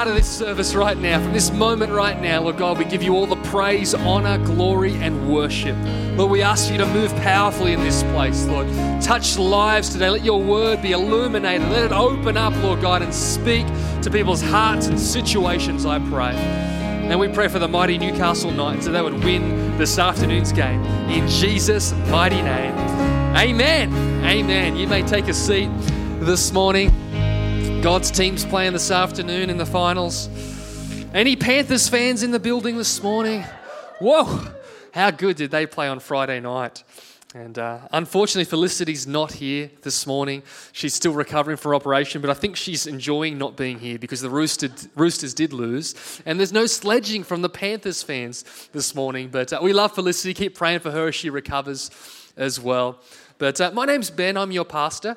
start of this service right now, from this moment right now, Lord God, we give you all the praise, honor, glory, and worship. Lord, we ask you to move powerfully in this place, Lord. Touch lives today. Let your word be illuminated. Let it open up, Lord God, and speak to people's hearts and situations, I pray. And we pray for the mighty Newcastle Knights that they would win this afternoon's game. In Jesus' mighty name. Amen. Amen. You may take a seat this morning. God's team's playing this afternoon in the finals. Any Panthers fans in the building this morning? Whoa, how good did they play on Friday night? And uh, unfortunately, Felicity's not here this morning. She's still recovering from operation, but I think she's enjoying not being here because the Rooster, Roosters did lose. And there's no sledging from the Panthers fans this morning. But uh, we love Felicity. Keep praying for her as she recovers as well. But uh, my name's Ben. I'm your pastor.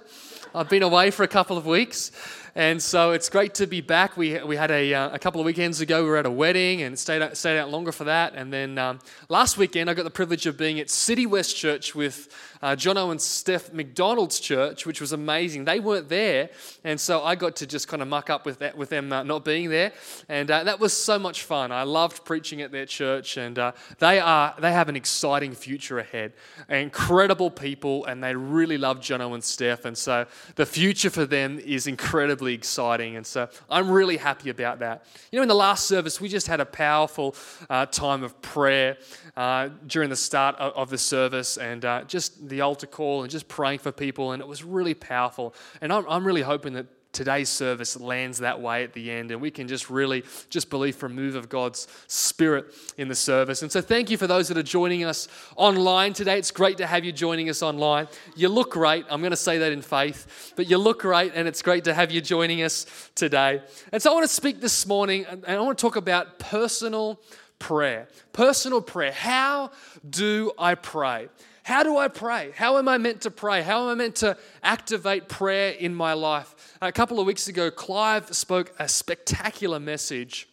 I've been away for a couple of weeks. And so it's great to be back. We, we had a, uh, a couple of weekends ago, we were at a wedding and stayed out, stayed out longer for that. And then um, last weekend, I got the privilege of being at City West Church with uh, Jono and Steph McDonald's church, which was amazing. They weren't there, and so I got to just kind of muck up with that, with them uh, not being there, and uh, that was so much fun. I loved preaching at their church, and uh, they are they have an exciting future ahead. Incredible people, and they really love Jono and Steph, and so the future for them is incredibly exciting, and so I'm really happy about that. You know, in the last service, we just had a powerful uh, time of prayer uh, during the start of, of the service, and just the altar call and just praying for people, and it was really powerful. And I'm, I'm really hoping that today's service lands that way at the end and we can just really just believe for a move of god's spirit in the service. And so thank you for those that are joining us online today. It's great to have you joining us online. You look great. I'm going to say that in faith but you look great and it's great to have you joining us today. And so i want to speak this morning and i want to talk about personal prayer. Personal prayer. How do i pray how do I pray? How am I meant to pray? How am I meant to activate prayer in my life? A couple of weeks ago, Clive spoke a spectacular message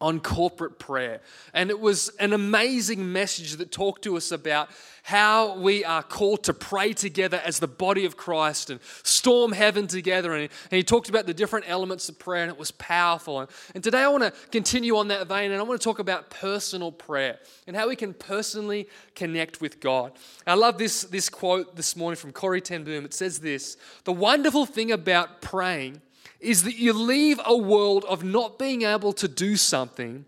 on corporate prayer. And it was an amazing message that talked to us about how we are called to pray together as the body of Christ and storm heaven together. And, he talked about the different elements of prayer, and it was powerful. And, and today I want to continue on that vein, and I want to talk about personal prayer and how we can personally connect with God. I love this, this quote this morning from Corrie Ten Boom. It says this The wonderful thing about praying is that you leave a world of not being able to do something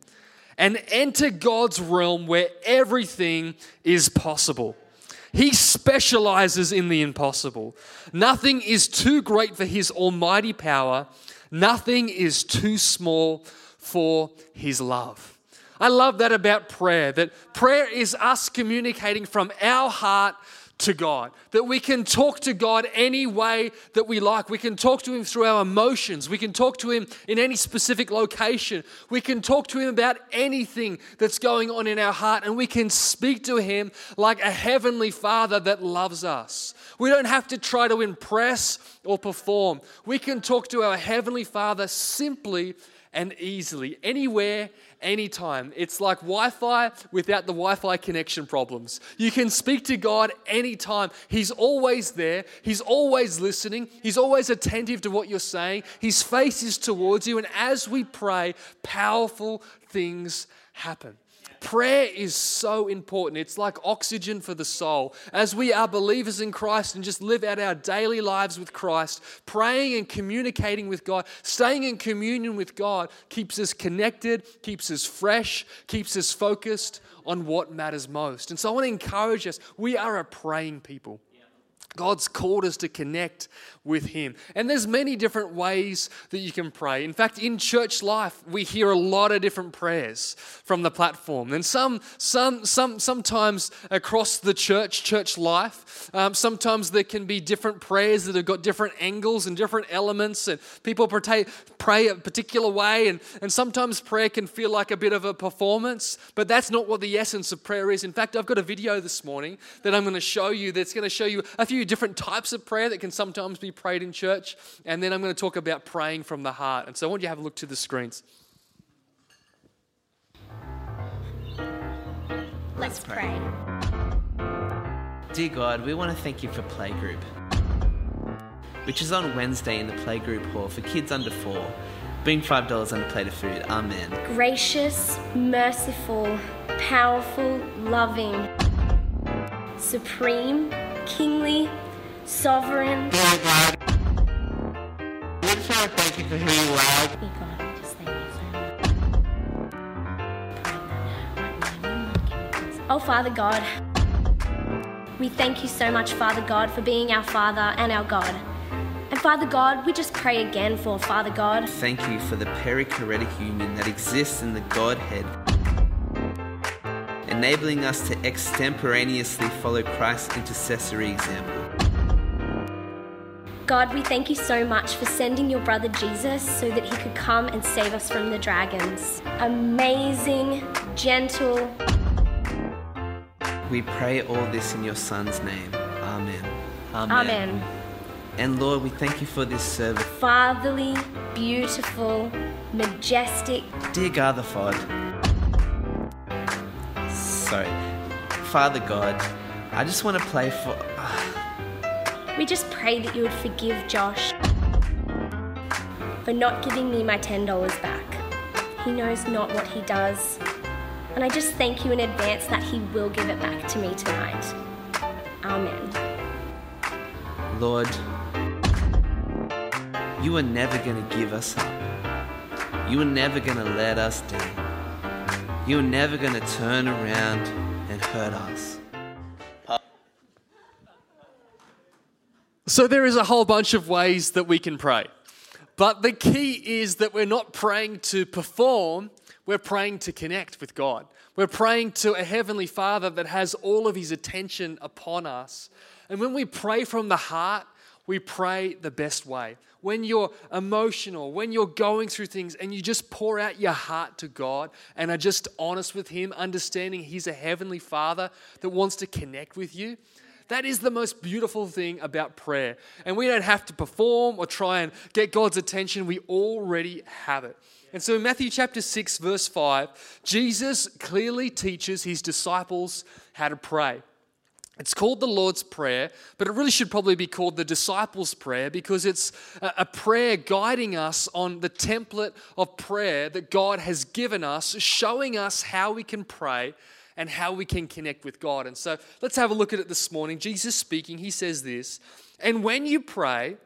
and enter God's realm where everything is possible. He specializes in the impossible. Nothing is too great for His almighty power, nothing is too small for His love. I love that about prayer, that prayer is us communicating from our heart to God, that we can talk to God any way that we like. We can talk to Him through our emotions. We can talk to Him in any specific location. We can talk to Him about anything that's going on in our heart, and we can speak to Him like a heavenly Father that loves us. We don't have to try to impress or perform. We can talk to our Heavenly Father simply and easily, anywhere anytime. It's like Wi Fi without the Wi Fi connection problems. You can speak to God anytime. He's always there, He's always listening, He's always attentive to what you're saying. His face is towards you, and as we pray, powerful things happen. Prayer is so important. It's like oxygen for the soul. As we are believers in Christ and just live out our daily lives with Christ, praying and communicating with God, staying in communion with God keeps us connected, keeps us fresh, keeps us focused on what matters most. And so I want to encourage us we are a praying people. God's called us to connect with Him. And there's many different ways that you can pray. In fact, in church life, we hear a lot of different prayers from the platform. And some, some, some, sometimes across the church, church life, um, sometimes there can be different prayers that have got different angles and different elements, and people pray, pray a particular way. And, and sometimes prayer can feel like a bit of a performance, but that's not what the essence of prayer is. In fact, I've got a video this morning that I'm going to show you that's going to show you a few different types of prayer that can sometimes be prayed in church. And then I'm going to talk about praying from the heart. And so I want you to have a look to the screens. Let's pray. Dear God, we want to thank you for Playgroup, which is on Wednesday in the Playgroup Hall for kids under four Bring $5 on a plate of food. Amen. Gracious, merciful, powerful, loving, supreme, kingly, sovereign. Dear God, we thank you for who you are. God, just so. Oh, Father God, we thank you so much, Father God, for being our Father and our God. And Father God, we just pray again for Father God. Thank you for the perichoretic union that exists in the Godhead, enabling us to extemporaneously follow Christ's intercessory example. God, we thank you so much for sending your brother Jesus so that he could come and save us from the dragons. Amazing, gentle. We pray all this in your Son's name. Amen. Amen. And Lord, we thank you for this service. Fatherly, beautiful, majestic. Dear God the Father, sorry, Father God, I just want to play for. Uh, we just pray that you would forgive Josh for not giving me my $10 back. He knows not what he does. And I just thank you in advance that he will give it back to me tonight. Amen. Lord, you are never going to give us up. You are never going to let us down. You are never going to turn around and hurt us. So there is a whole bunch of ways that we can pray. But the key is that we're not praying to perform, we're praying to connect with God. We're praying to a heavenly Father that has all of his attention upon us. And when we pray from the heart, we pray the best way. When you're emotional, when you're going through things and you just pour out your heart to God and are just honest with Him, understanding He's a heavenly Father that wants to connect with you, that is the most beautiful thing about prayer. And we don't have to perform or try and get God's attention, we already have it. And so in Matthew chapter 6, verse 5, Jesus clearly teaches his disciples how to pray. It's called the Lord's Prayer, but it really should probably be called the Disciples' Prayer because it's a prayer guiding us on the template of prayer that God has given us, showing us how we can pray and how we can connect with God. And so let's have a look at it this morning. Jesus speaking, he says this And when you pray,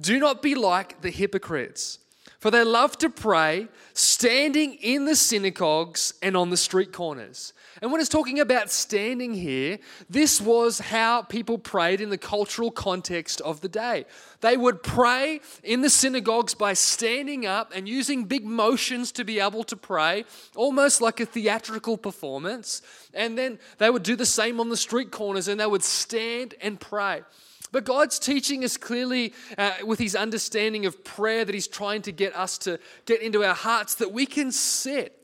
do not be like the hypocrites, for they love to pray standing in the synagogues and on the street corners. And when it's talking about standing here, this was how people prayed in the cultural context of the day. They would pray in the synagogues by standing up and using big motions to be able to pray, almost like a theatrical performance. And then they would do the same on the street corners and they would stand and pray. But God's teaching us clearly uh, with his understanding of prayer that he's trying to get us to get into our hearts that we can sit,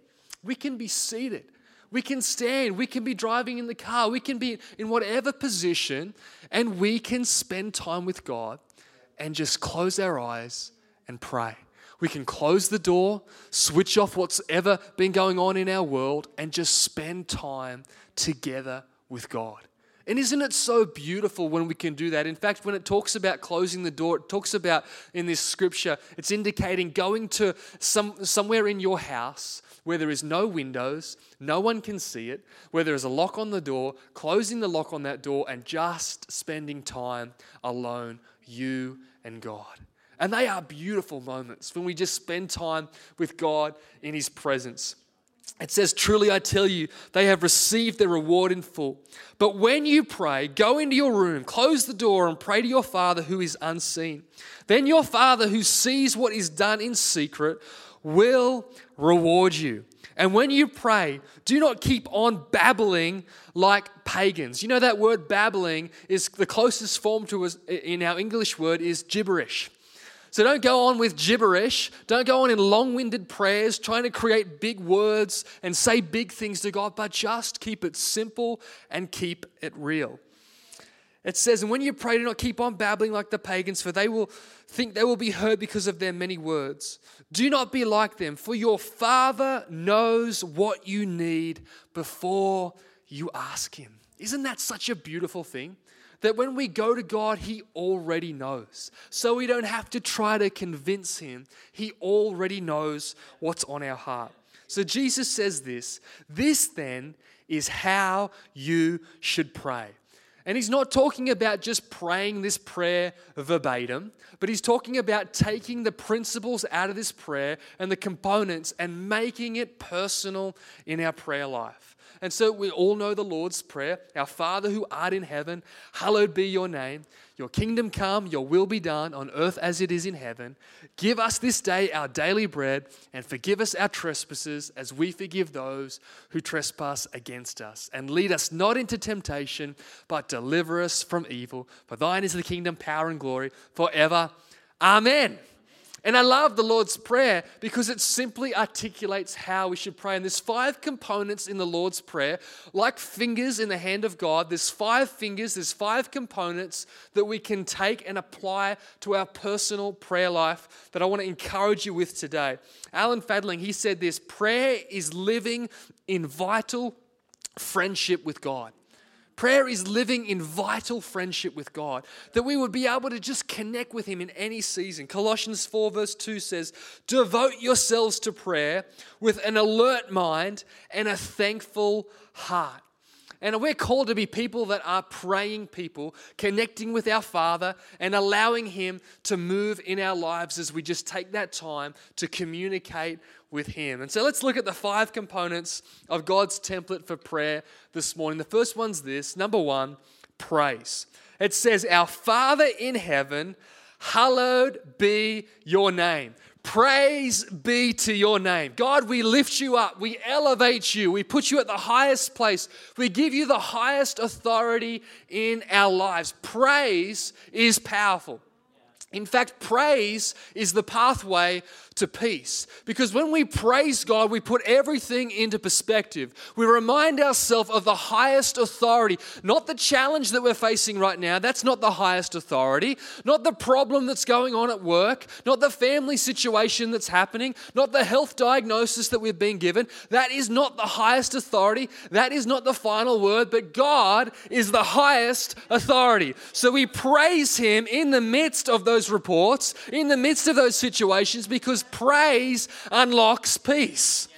we can be seated, we can stand, we can be driving in the car, we can be in whatever position, and we can spend time with God and just close our eyes and pray. We can close the door, switch off what's ever been going on in our world, and just spend time together with God. And isn't it so beautiful when we can do that? In fact, when it talks about closing the door, it talks about in this scripture, it's indicating going to some, somewhere in your house where there is no windows, no one can see it, where there is a lock on the door, closing the lock on that door, and just spending time alone, you and God. And they are beautiful moments when we just spend time with God in His presence. It says, Truly I tell you, they have received their reward in full. But when you pray, go into your room, close the door, and pray to your Father who is unseen. Then your Father who sees what is done in secret will reward you. And when you pray, do not keep on babbling like pagans. You know that word babbling is the closest form to us in our English word is gibberish. So don't go on with gibberish. Don't go on in long winded prayers trying to create big words and say big things to God, but just keep it simple and keep it real. It says, And when you pray, do not keep on babbling like the pagans, for they will think they will be heard because of their many words. Do not be like them, for your Father knows what you need before you ask Him. Isn't that such a beautiful thing? That when we go to God, He already knows. So we don't have to try to convince Him. He already knows what's on our heart. So Jesus says this This then is how you should pray. And he's not talking about just praying this prayer verbatim, but he's talking about taking the principles out of this prayer and the components and making it personal in our prayer life. And so we all know the Lord's Prayer Our Father who art in heaven, hallowed be your name. Your kingdom come, your will be done on earth as it is in heaven. Give us this day our daily bread and forgive us our trespasses as we forgive those who trespass against us. And lead us not into temptation, but deliver us from evil. For thine is the kingdom, power, and glory forever. Amen. And I love the Lord's Prayer because it simply articulates how we should pray. And there's five components in the Lord's Prayer, like fingers in the hand of God. There's five fingers, there's five components that we can take and apply to our personal prayer life that I want to encourage you with today. Alan Fadling, he said this prayer is living in vital friendship with God. Prayer is living in vital friendship with God, that we would be able to just connect with Him in any season. Colossians 4, verse 2 says, Devote yourselves to prayer with an alert mind and a thankful heart. And we're called to be people that are praying people, connecting with our Father and allowing Him to move in our lives as we just take that time to communicate with Him. And so let's look at the five components of God's template for prayer this morning. The first one's this number one, praise. It says, Our Father in heaven, hallowed be your name. Praise be to your name. God, we lift you up. We elevate you. We put you at the highest place. We give you the highest authority in our lives. Praise is powerful. In fact, praise is the pathway to peace. Because when we praise God, we put everything into perspective. We remind ourselves of the highest authority, not the challenge that we're facing right now. That's not the highest authority. Not the problem that's going on at work, not the family situation that's happening, not the health diagnosis that we've been given. That is not the highest authority. That is not the final word, but God is the highest authority. So we praise Him in the midst of those reports, in the midst of those situations, because praise unlocks peace.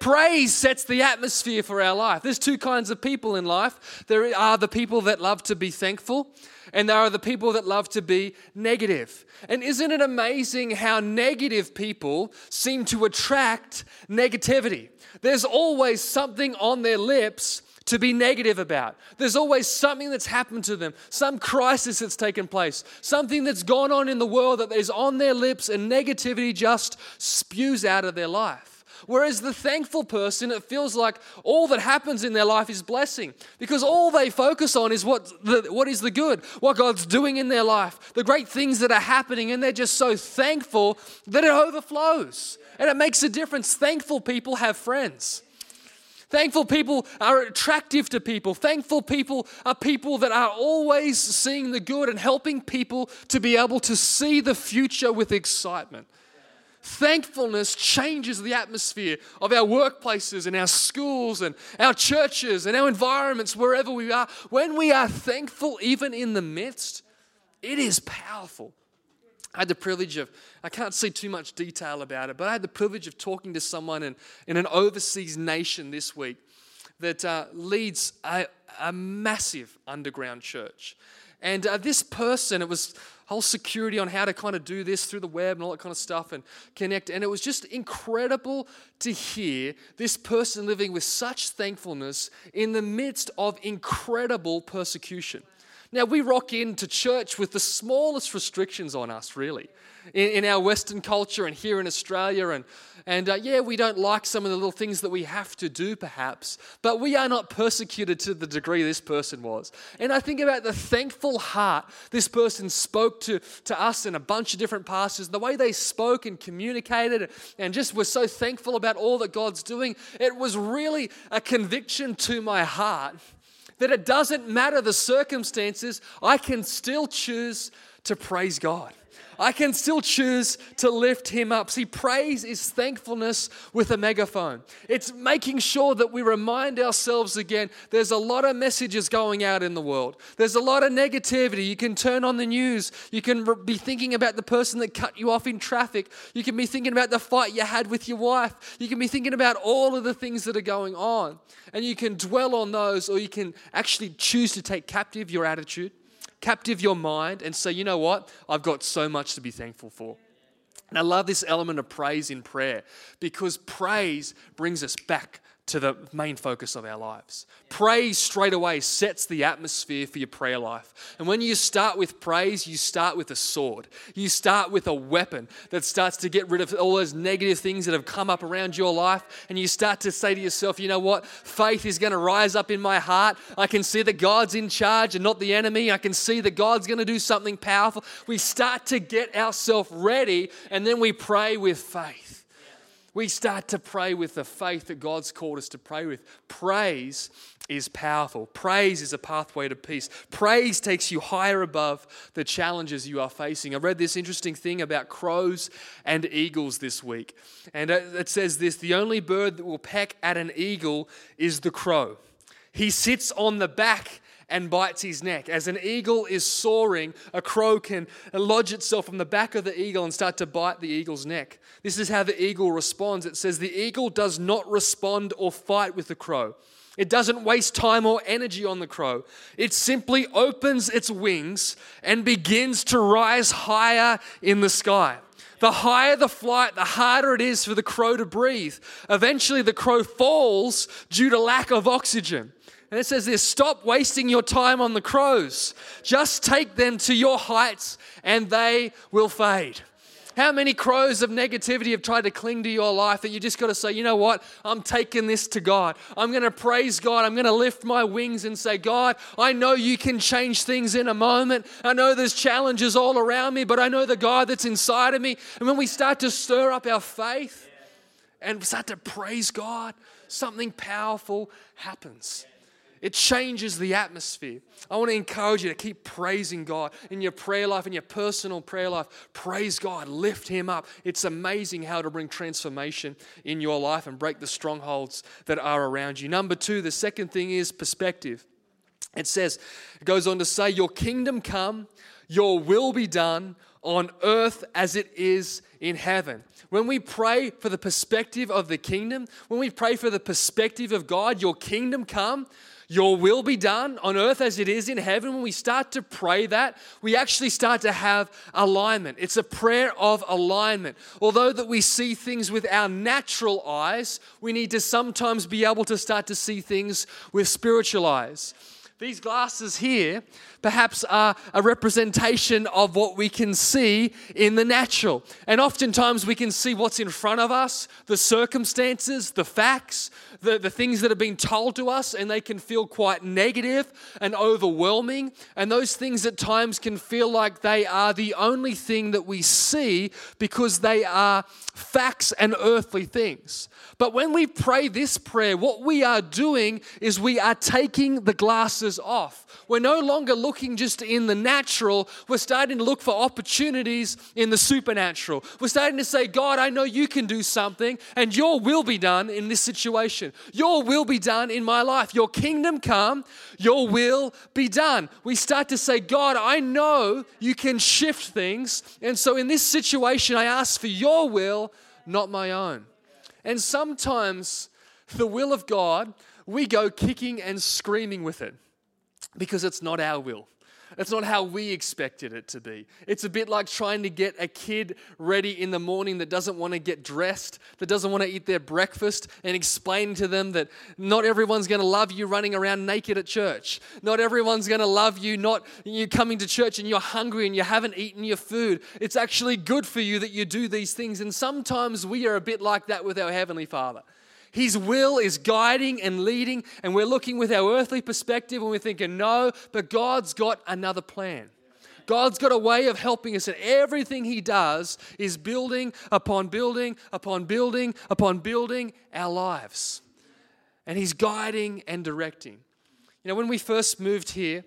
Praise sets the atmosphere for our life. There's two kinds of people in life. There are the people that love to be thankful, and there are the people that love to be negative. And isn't it amazing how negative people seem to attract negativity? There's always something on their lips to be negative about. There's always something that's happened to them, some crisis that's taken place, something that's gone on in the world that is on their lips, and negativity just spews out of their life. Whereas the thankful person, it feels like all that happens in their life is blessing because all they focus on is what, the, what is the good, what God's doing in their life, the great things that are happening, and they're just so thankful that it overflows. And it makes a difference. Thankful people have friends. Thankful people are attractive to people. Thankful people are people that are always seeing the good and helping people to be able to see the future with excitement. Thankfulness changes the atmosphere of our workplaces and our schools and our churches and our environments, wherever we are. When we are thankful, even in the midst, it is powerful. I had the privilege of, I can't see too much detail about it, but I had the privilege of talking to someone in, in an overseas nation this week that uh, leads a, a, massive underground church. And uh, this person, it was whole security on how to kind of do this through the web and all that kind of stuff and connect. And it was just incredible to hear this person living with such thankfulness in the midst of incredible persecution. Now, we rock into church with the smallest restrictions on us, really, in, in our Western culture and here in Australia. And, and uh, yeah, we don't like some of the little things that we have to do, perhaps, but we are not persecuted to the degree this person was. And I think about the thankful heart this person spoke to, to us and a bunch of different pastors, the way they spoke and communicated, and just were so thankful about all that God's doing. It was really a conviction to my heart that it doesn't matter the circumstances, I can still choose to praise God. I can still choose to lift him up. See, praise is thankfulness with a megaphone. It's making sure that we remind ourselves again there's a lot of messages going out in the world. There's a lot of negativity. You can turn on the news. You can be thinking about the person that cut you off in traffic. You can be thinking about the fight you had with your wife. You can be thinking about all of the things that are going on. And you can dwell on those, or you can actually choose to take captive your attitude captive your mind and say, you know what? I've got so much to be thankful for. And I love this element of praise in prayer because praise brings us back to the main focus of our lives. Praise straight away sets the atmosphere for your prayer life. And when you start with praise, you start with a sword. You start with a weapon that starts to get rid of all those negative things that have come up around your life. And you start to say to yourself, you know what? Faith is going to rise up in my heart. I can see that God's in charge and not the enemy. I can see that God's going to do something powerful. We start to get ourselves ready and then we pray with faith we start to pray with the faith that God's called us to pray with. Praise is powerful. Praise is a pathway to peace. Praise takes you higher above the challenges you are facing. I read this interesting thing about crows and eagles this week. And it says this the only bird that will peck at an eagle is the crow. He sits on the back and bites his neck. As an eagle is soaring, a crow can lodge itself on the back of the eagle and start to bite the eagle's neck. This is how the eagle responds. It says, The eagle does not respond or fight with the crow. It doesn't waste time or energy on the crow. It simply opens its wings and begins to rise higher in the sky. The higher the flight, the harder it is for the crow to breathe. Eventually, the crow falls due to lack of oxygen. And it says this stop wasting your time on the crows. Just take them to your heights and they will fade. How many crows of negativity have tried to cling to your life that you just got to say, you know what? I'm taking this to God. I'm going to praise God. I'm going to lift my wings and say, God, I know you can change things in a moment. I know there's challenges all around me, but I know the God that's inside of me. And when we start to stir up our faith and start to praise God, something powerful happens. It changes the atmosphere. I want to encourage you to keep praising God in your prayer life, in your personal prayer life. Praise God, lift Him up. It's amazing how to bring transformation in your life and break the strongholds that are around you. Number two, the second thing is perspective. It says, it goes on to say, Your kingdom come, your will be done on earth as it is in heaven. When we pray for the perspective of the kingdom, when we pray for the perspective of God, your kingdom come, your will be done on earth as it is in heaven, when we start to pray that, we actually start to have alignment. It's a prayer of alignment. Although that we see things with our natural eyes, we need to sometimes be able to start to see things with spiritual eyes. These glasses here perhaps are a representation of what we can see in the natural. And oftentimes we can see what's in front of us, the circumstances, the facts, the, the things that have been told to us, and they can feel quite negative and overwhelming. And those things at times can feel like they are the only thing that we see because they are facts and earthly things. But when we pray this prayer, what we are doing is we are taking the glasses off. We're no longer looking just in the natural, we're starting to look for opportunities in the supernatural. We're starting to say, God, I know you can do something, and your will be done in this situation. Your will be done in my life. Your kingdom come, your will be done. We start to say, God, I know you can shift things. And so in this situation, I ask for your will, not my own. And sometimes the will of God, we go kicking and screaming with it because it's not our will. It's not how we expected it to be. It's a bit like trying to get a kid ready in the morning that doesn't want to get dressed, that doesn't want to eat their breakfast, and explain to them that not everyone's going to love you running around naked at church. Not everyone's going to love you not you coming to church and you're hungry and you haven't eaten your food. It's actually good for you that you do these things. And sometimes we are a bit like that with our heavenly Father. His will is guiding and leading, and we're looking with our earthly perspective and we're thinking, no, but God's got another plan. God's got a way of helping us, and everything He does is building upon building upon building upon building our lives. And He's guiding and directing. You know, when we first moved here,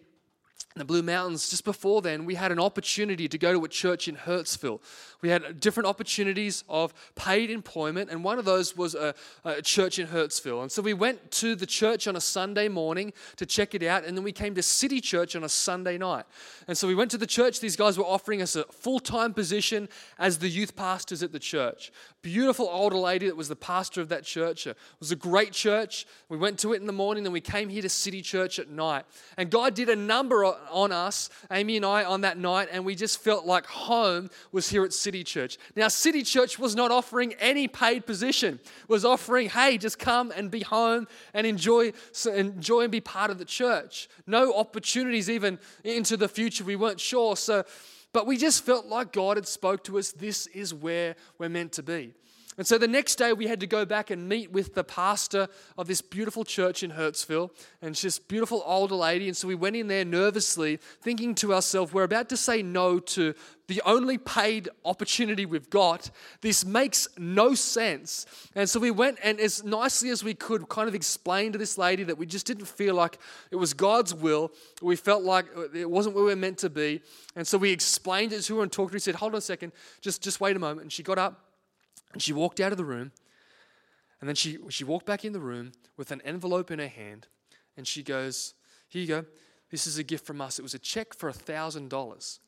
in the Blue Mountains, just before then, we had an opportunity to go to a church in Hurstville. We had different opportunities of paid employment, and one of those was a, a, church in Hurstville. And so we went to the church on a Sunday morning to check it out, and then we came to City Church on a Sunday night. And so we went to the church. These guys were offering us a full time position as the youth pastors at the church. Beautiful older lady that was the pastor of that church. It was a great church. We went to it in the morning, then we came here to City Church at night. And God did a number on us, Amy and I, on that night, and we just felt like home was here at City Church. Now, City Church was not offering any paid position, was offering, hey, just come and be home and enjoy, enjoy and be part of the church. No opportunities even into the future. We weren't sure. So, but we just felt like God had spoke to us. This is where we're meant to be. And so the next day, we had to go back and meet with the pastor of this beautiful church in Hurstville. And she's this beautiful older lady. And so we went in there nervously, thinking to ourselves, we're about to say no to the only paid opportunity we've got. This makes no sense. And so we went and, as nicely as we could, kind of explained to this lady that we just didn't feel like it was God's will. We felt like it wasn't where we were meant to be. And so we explained it to her and talked to her. He said, Hold on a second, just, just wait a moment. And she got up and she walked out of the room, and then she, she walked back in the room with an envelope in her hand, and she goes, Here you go. This is a gift from us. It was a check for a $1,000.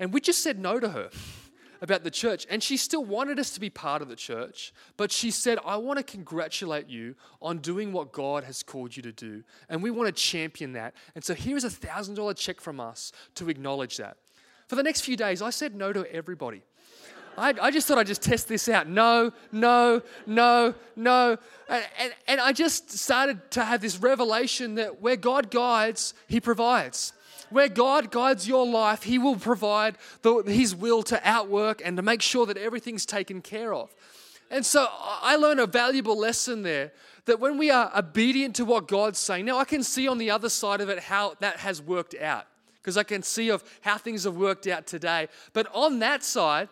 And we just said no to her about the church. And she still wanted us to be part of the church, but she said, I want to congratulate you on doing what God has called you to do. And we want to champion that. And so here's a $1,000 check from us to acknowledge that. For the next few days, I said no to everybody. I, I just thought I'd just test this out. No, no, no, no. And, and, and I just started to have this revelation that where God guides, He provides. Where God guides your life, He will provide the, His will to outwork and to make sure that everything's taken care of. And so I learned a valuable lesson there that when we are obedient to what God's saying, now I can see on the other side of it how that has worked out because I can see of how things have worked out today. But on that side,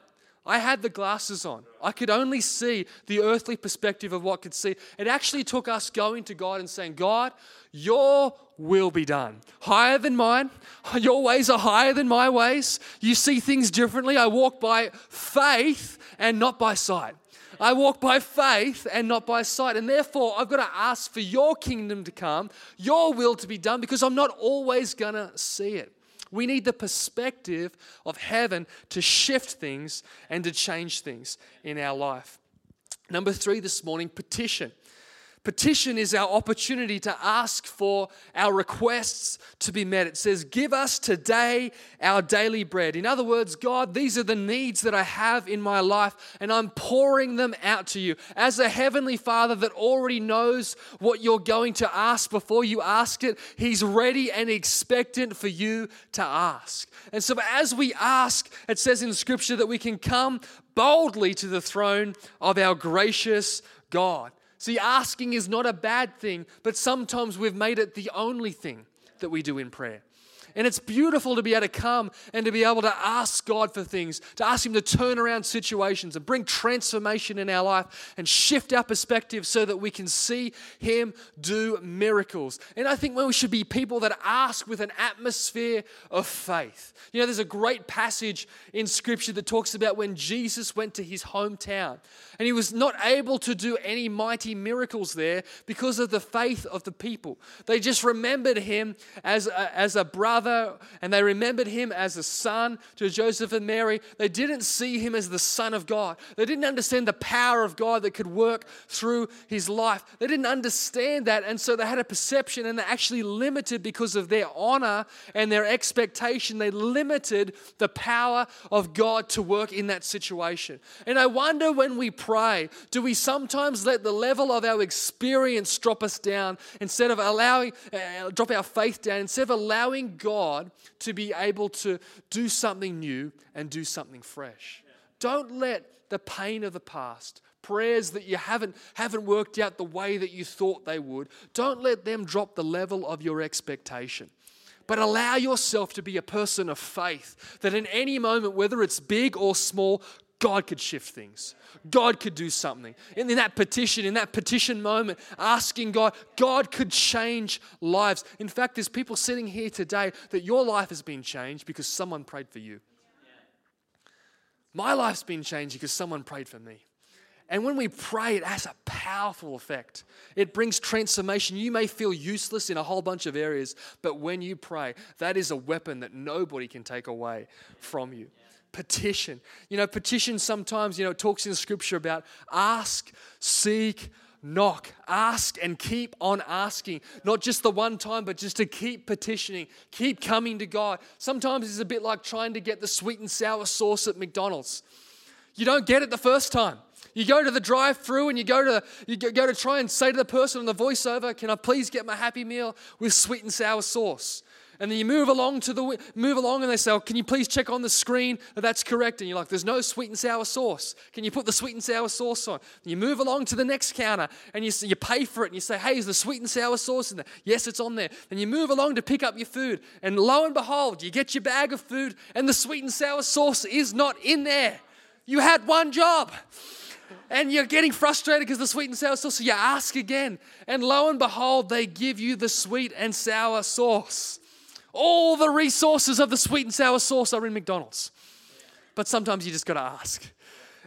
I had the glasses on. I could only see the earthly perspective of what could see. It actually took us going to God and saying, God, your will be done. Higher than mine. Your ways are higher than my ways. You see things differently. I walk by faith and not by sight. I walk by faith and not by sight. And therefore, I've got to ask for your kingdom to come, your will to be done, because I'm not always going to see it. We need the perspective of heaven to shift things and to change things in our life. Number three this morning petition. Petition is our opportunity to ask for our requests to be met. It says, Give us today our daily bread. In other words, God, these are the needs that I have in my life, and I'm pouring them out to you. As a heavenly Father that already knows what you're going to ask before you ask it, He's ready and expectant for you to ask. And so, as we ask, it says in Scripture that we can come boldly to the throne of our gracious God. See, asking is not a bad thing, but sometimes we've made it the only thing that we do in prayer. And it's beautiful to be able to come and to be able to ask God for things, to ask Him to turn around situations and bring transformation in our life and shift our perspective so that we can see Him do miracles. And I think we should be people that ask with an atmosphere of faith. You know, there's a great passage in Scripture that talks about when Jesus went to his hometown and he was not able to do any mighty miracles there because of the faith of the people. They just remembered him as a, as a brother father and they remembered him as a son to Joseph and Mary. They didn't see him as the Son of God. They didn't understand the power of God that could work through his life. They didn't understand that. And so they had a perception and they actually limited because of their honor and their expectation. They limited the power of God to work in that situation. And I wonder when we pray, do we sometimes let the level of our experience drop us down instead of allowing, uh, drop our faith down, instead of allowing God? God to be able to do something new and do something fresh. Don't let the pain of the past, prayers that you haven't, haven't worked out the way that you thought they would, don't let them drop the level of your expectation. But allow yourself to be a person of faith that in any moment, whether it's big or small, God could shift things. God could do something. And in that petition, in that petition moment, asking God, God could change lives. In fact, there's people sitting here today that your life has been changed because someone prayed for you. My life's been changed because someone prayed for me. And when we pray, it has a powerful effect. It brings transformation. You may feel useless in a whole bunch of areas, but when you pray, that is a weapon that nobody can take away from you. Petition. You know, petition sometimes, you know, it talks in scripture about ask, seek, knock, ask, and keep on asking. Not just the one time, but just to keep petitioning, keep coming to God. Sometimes it's a bit like trying to get the sweet and sour sauce at McDonald's. You don't get it the first time. You go to the drive-through and you go to you go to try and say to the person on the voiceover, "Can I please get my Happy Meal with sweet and sour sauce?" And then you move along to the move along and they say, oh, "Can you please check on the screen that that's correct?" And you're like, "There's no sweet and sour sauce. Can you put the sweet and sour sauce on?" And you move along to the next counter and you you pay for it and you say, "Hey, is the sweet and sour sauce in there?" Yes, it's on there. And you move along to pick up your food and lo and behold, you get your bag of food and the sweet and sour sauce is not in there. You had one job and you're getting frustrated because the sweet and sour sauce. So you ask again, and lo and behold, they give you the sweet and sour sauce. All the resources of the sweet and sour sauce are in McDonald's. But sometimes you just got to ask.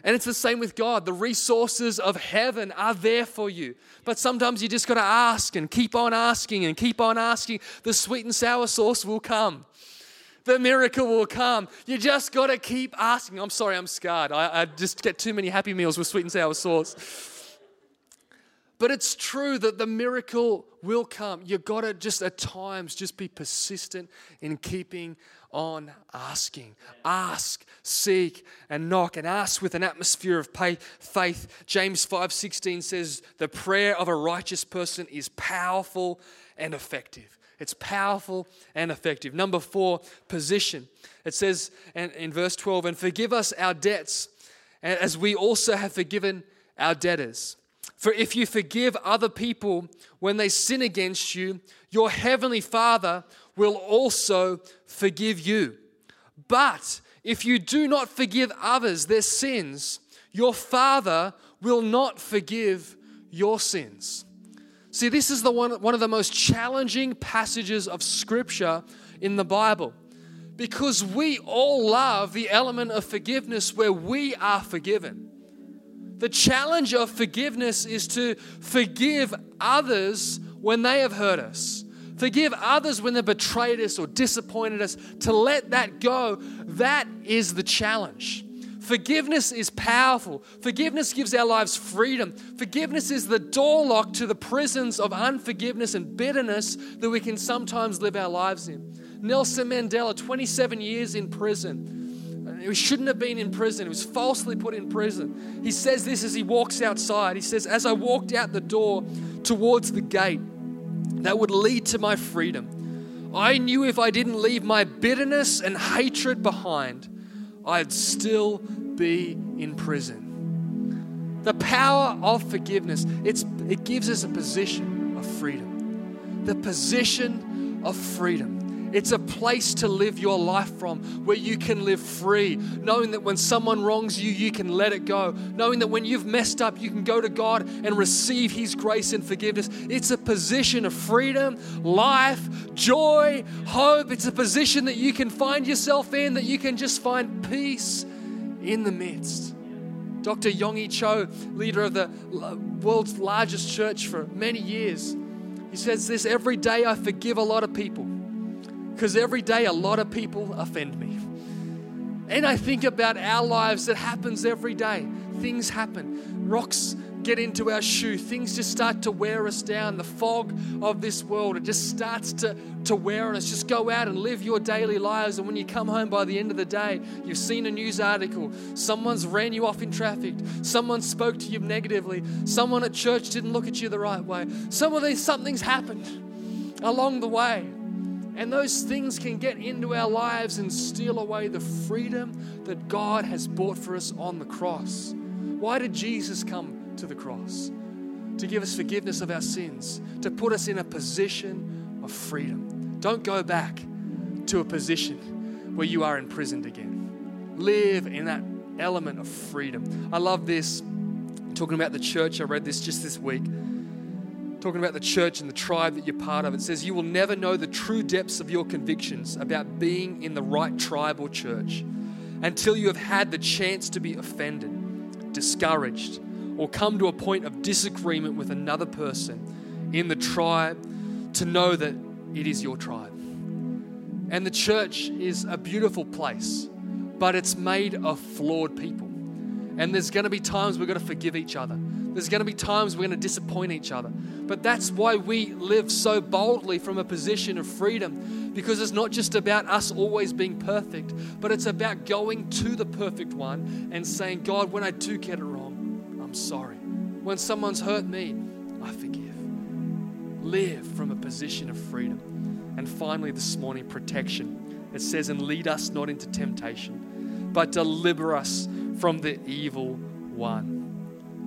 And it's the same with God. The resources of heaven are there for you. But sometimes you just got to ask and keep on asking and keep on asking. The sweet and sour sauce will come the miracle will come. You just got to keep asking. I'm sorry, I'm scarred. I, I just get too many happy meals with sweet and sour sauce. But it's true that the miracle will come. You've got to just at times just be persistent in keeping on asking. Ask, seek, and knock, and ask with an atmosphere of faith. James 5:16 says, "The prayer of a righteous person is powerful and effective." It's powerful and effective. Number four, position. It says in verse 12, and forgive us our debts as we also have forgiven our debtors. For if you forgive other people when they sin against you, your heavenly Father will also forgive you. But if you do not forgive others their sins, your Father will not forgive your sins. See, this is the one, one of the most challenging passages of Scripture in the Bible because we all love the element of forgiveness where we are forgiven. The challenge of forgiveness is to forgive others when they have hurt us. Forgive others when they've betrayed us or disappointed us. To let that go, that is the challenge. Forgiveness is powerful. Forgiveness gives our lives freedom. Forgiveness is the door lock to the prisons of unforgiveness and bitterness that we can sometimes live our lives in. Nelson Mandela, 27 years in prison. He shouldn't have been in prison. He was falsely put in prison. He says this as he walks outside. He says, As I walked out the door towards the gate that would lead to my freedom, I knew if I didn't leave my bitterness and hatred behind, I'd still be in prison. The power of forgiveness, it's, it gives us a position of freedom. The position of freedom. It's a place to live your life from where you can live free, knowing that when someone wrongs you, you can let it go. Knowing that when you've messed up, you can go to God and receive His grace and forgiveness. It's a position of freedom, life, joy, hope. It's a position that you can find yourself in, that you can just find peace in the midst. Dr. Yonggi Cho, leader of the world's largest church for many years, he says this every day I forgive a lot of people because every day a lot of people offend me. And I think about our lives that happens every day. Things happen. Rocks get into our shoe. Things just start to wear us down. The fog of this world, it just starts to, to wear on us. Just go out and live your daily lives. And when you come home by the end of the day, you've seen a news article. Someone's ran you off in traffic. Someone spoke to you negatively. Someone at church didn't look at you the right way. Some of these, something's happened along the way. And those things can get into our lives and steal away the freedom that God has bought for us on the cross. Why did Jesus come to the cross? To give us forgiveness of our sins, to put us in a position of freedom. Don't go back to a position where you are imprisoned again. Live in that element of freedom. I love this. Talking about the church, I read this just this week. Talking about the church and the tribe that you're part of, it says, You will never know the true depths of your convictions about being in the right tribe or church until you have had the chance to be offended, discouraged, or come to a point of disagreement with another person in the tribe to know that it is your tribe. And the church is a beautiful place, but it's made of flawed people. And there's going to be times we're going to forgive each other. There's going to be times we're going to disappoint each other. But that's why we live so boldly from a position of freedom because it's not just about us always being perfect, but it's about going to the perfect one and saying, God, when I do get it wrong, I'm sorry. When someone's hurt me, I forgive. Live from a position of freedom. And finally, this morning, protection. It says, and lead us not into temptation, but deliver us from the evil one.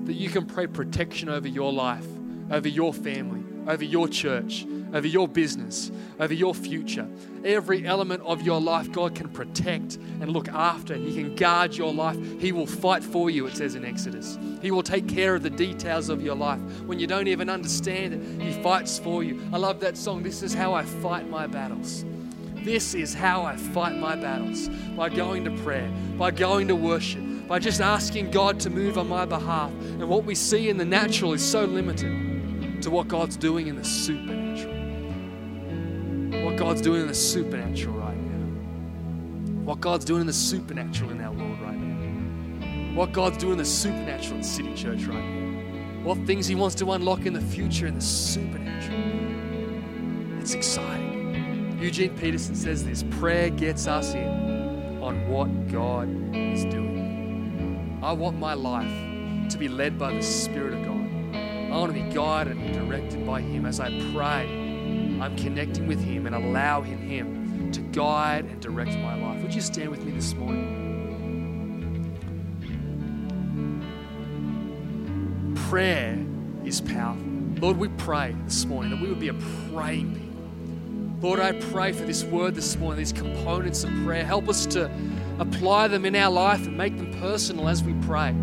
That you can pray protection over your life, over your family, over your church, over your business, over your future. Every element of your life, God can protect and look after. He can guard your life. He will fight for you, it says in Exodus. He will take care of the details of your life. When you don't even understand it, He fights for you. I love that song. This is how I fight my battles. This is how I fight my battles by going to prayer, by going to worship, by just asking God to move on my behalf. And what we see in the natural is so limited to what God's doing in the supernatural. What God's doing in the supernatural right now. What God's doing in the supernatural in our world right now. What God's doing in the supernatural in City Church right now. What things He wants to unlock in the future in the supernatural. It's exciting. Eugene Peterson says this prayer gets us in on what God is doing. I want my life to be led by the Spirit of God. I want to be guided and directed by Him as I pray. I'm connecting with Him and allowing Him to guide and direct my life. Would you stand with me this morning? Prayer is powerful. Lord, we pray this morning that we would be a praying people. Lord, I pray for this word this morning, these components of prayer. Help us to apply them in our life and make them personal as we pray.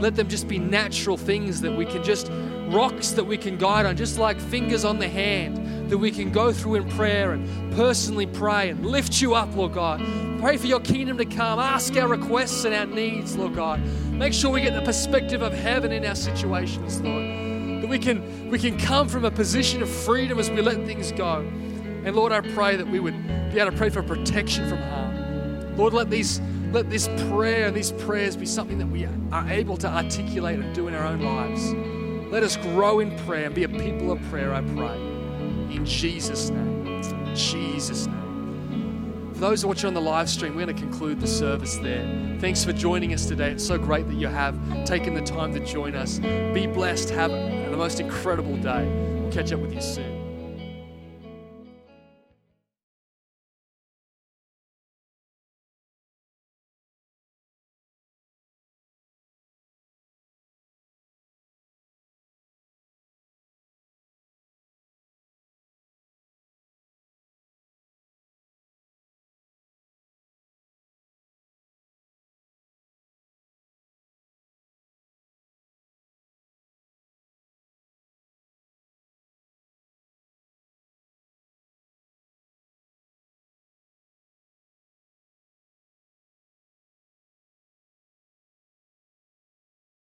Let them just be natural things that we can just, rocks that we can guide on, just like fingers on the hand that we can go through in prayer and personally pray and lift you up, Lord God. Pray for your kingdom to come. Ask our requests and our needs, Lord God. Make sure we get the perspective of heaven in our situations, Lord. That we can, we can come from a position of freedom as we let things go. And Lord, I pray that we would be able to pray for protection from harm. Lord, let these let this prayer and these prayers be something that we are able to articulate and do in our own lives. Let us grow in prayer and be a people of prayer, I pray. In Jesus' name. In Jesus' name. For those watching on the live stream, we're going to conclude the service there. Thanks for joining us today. It's so great that you have taken the time to join us. Be blessed. Have the most incredible day. We'll catch up with you soon.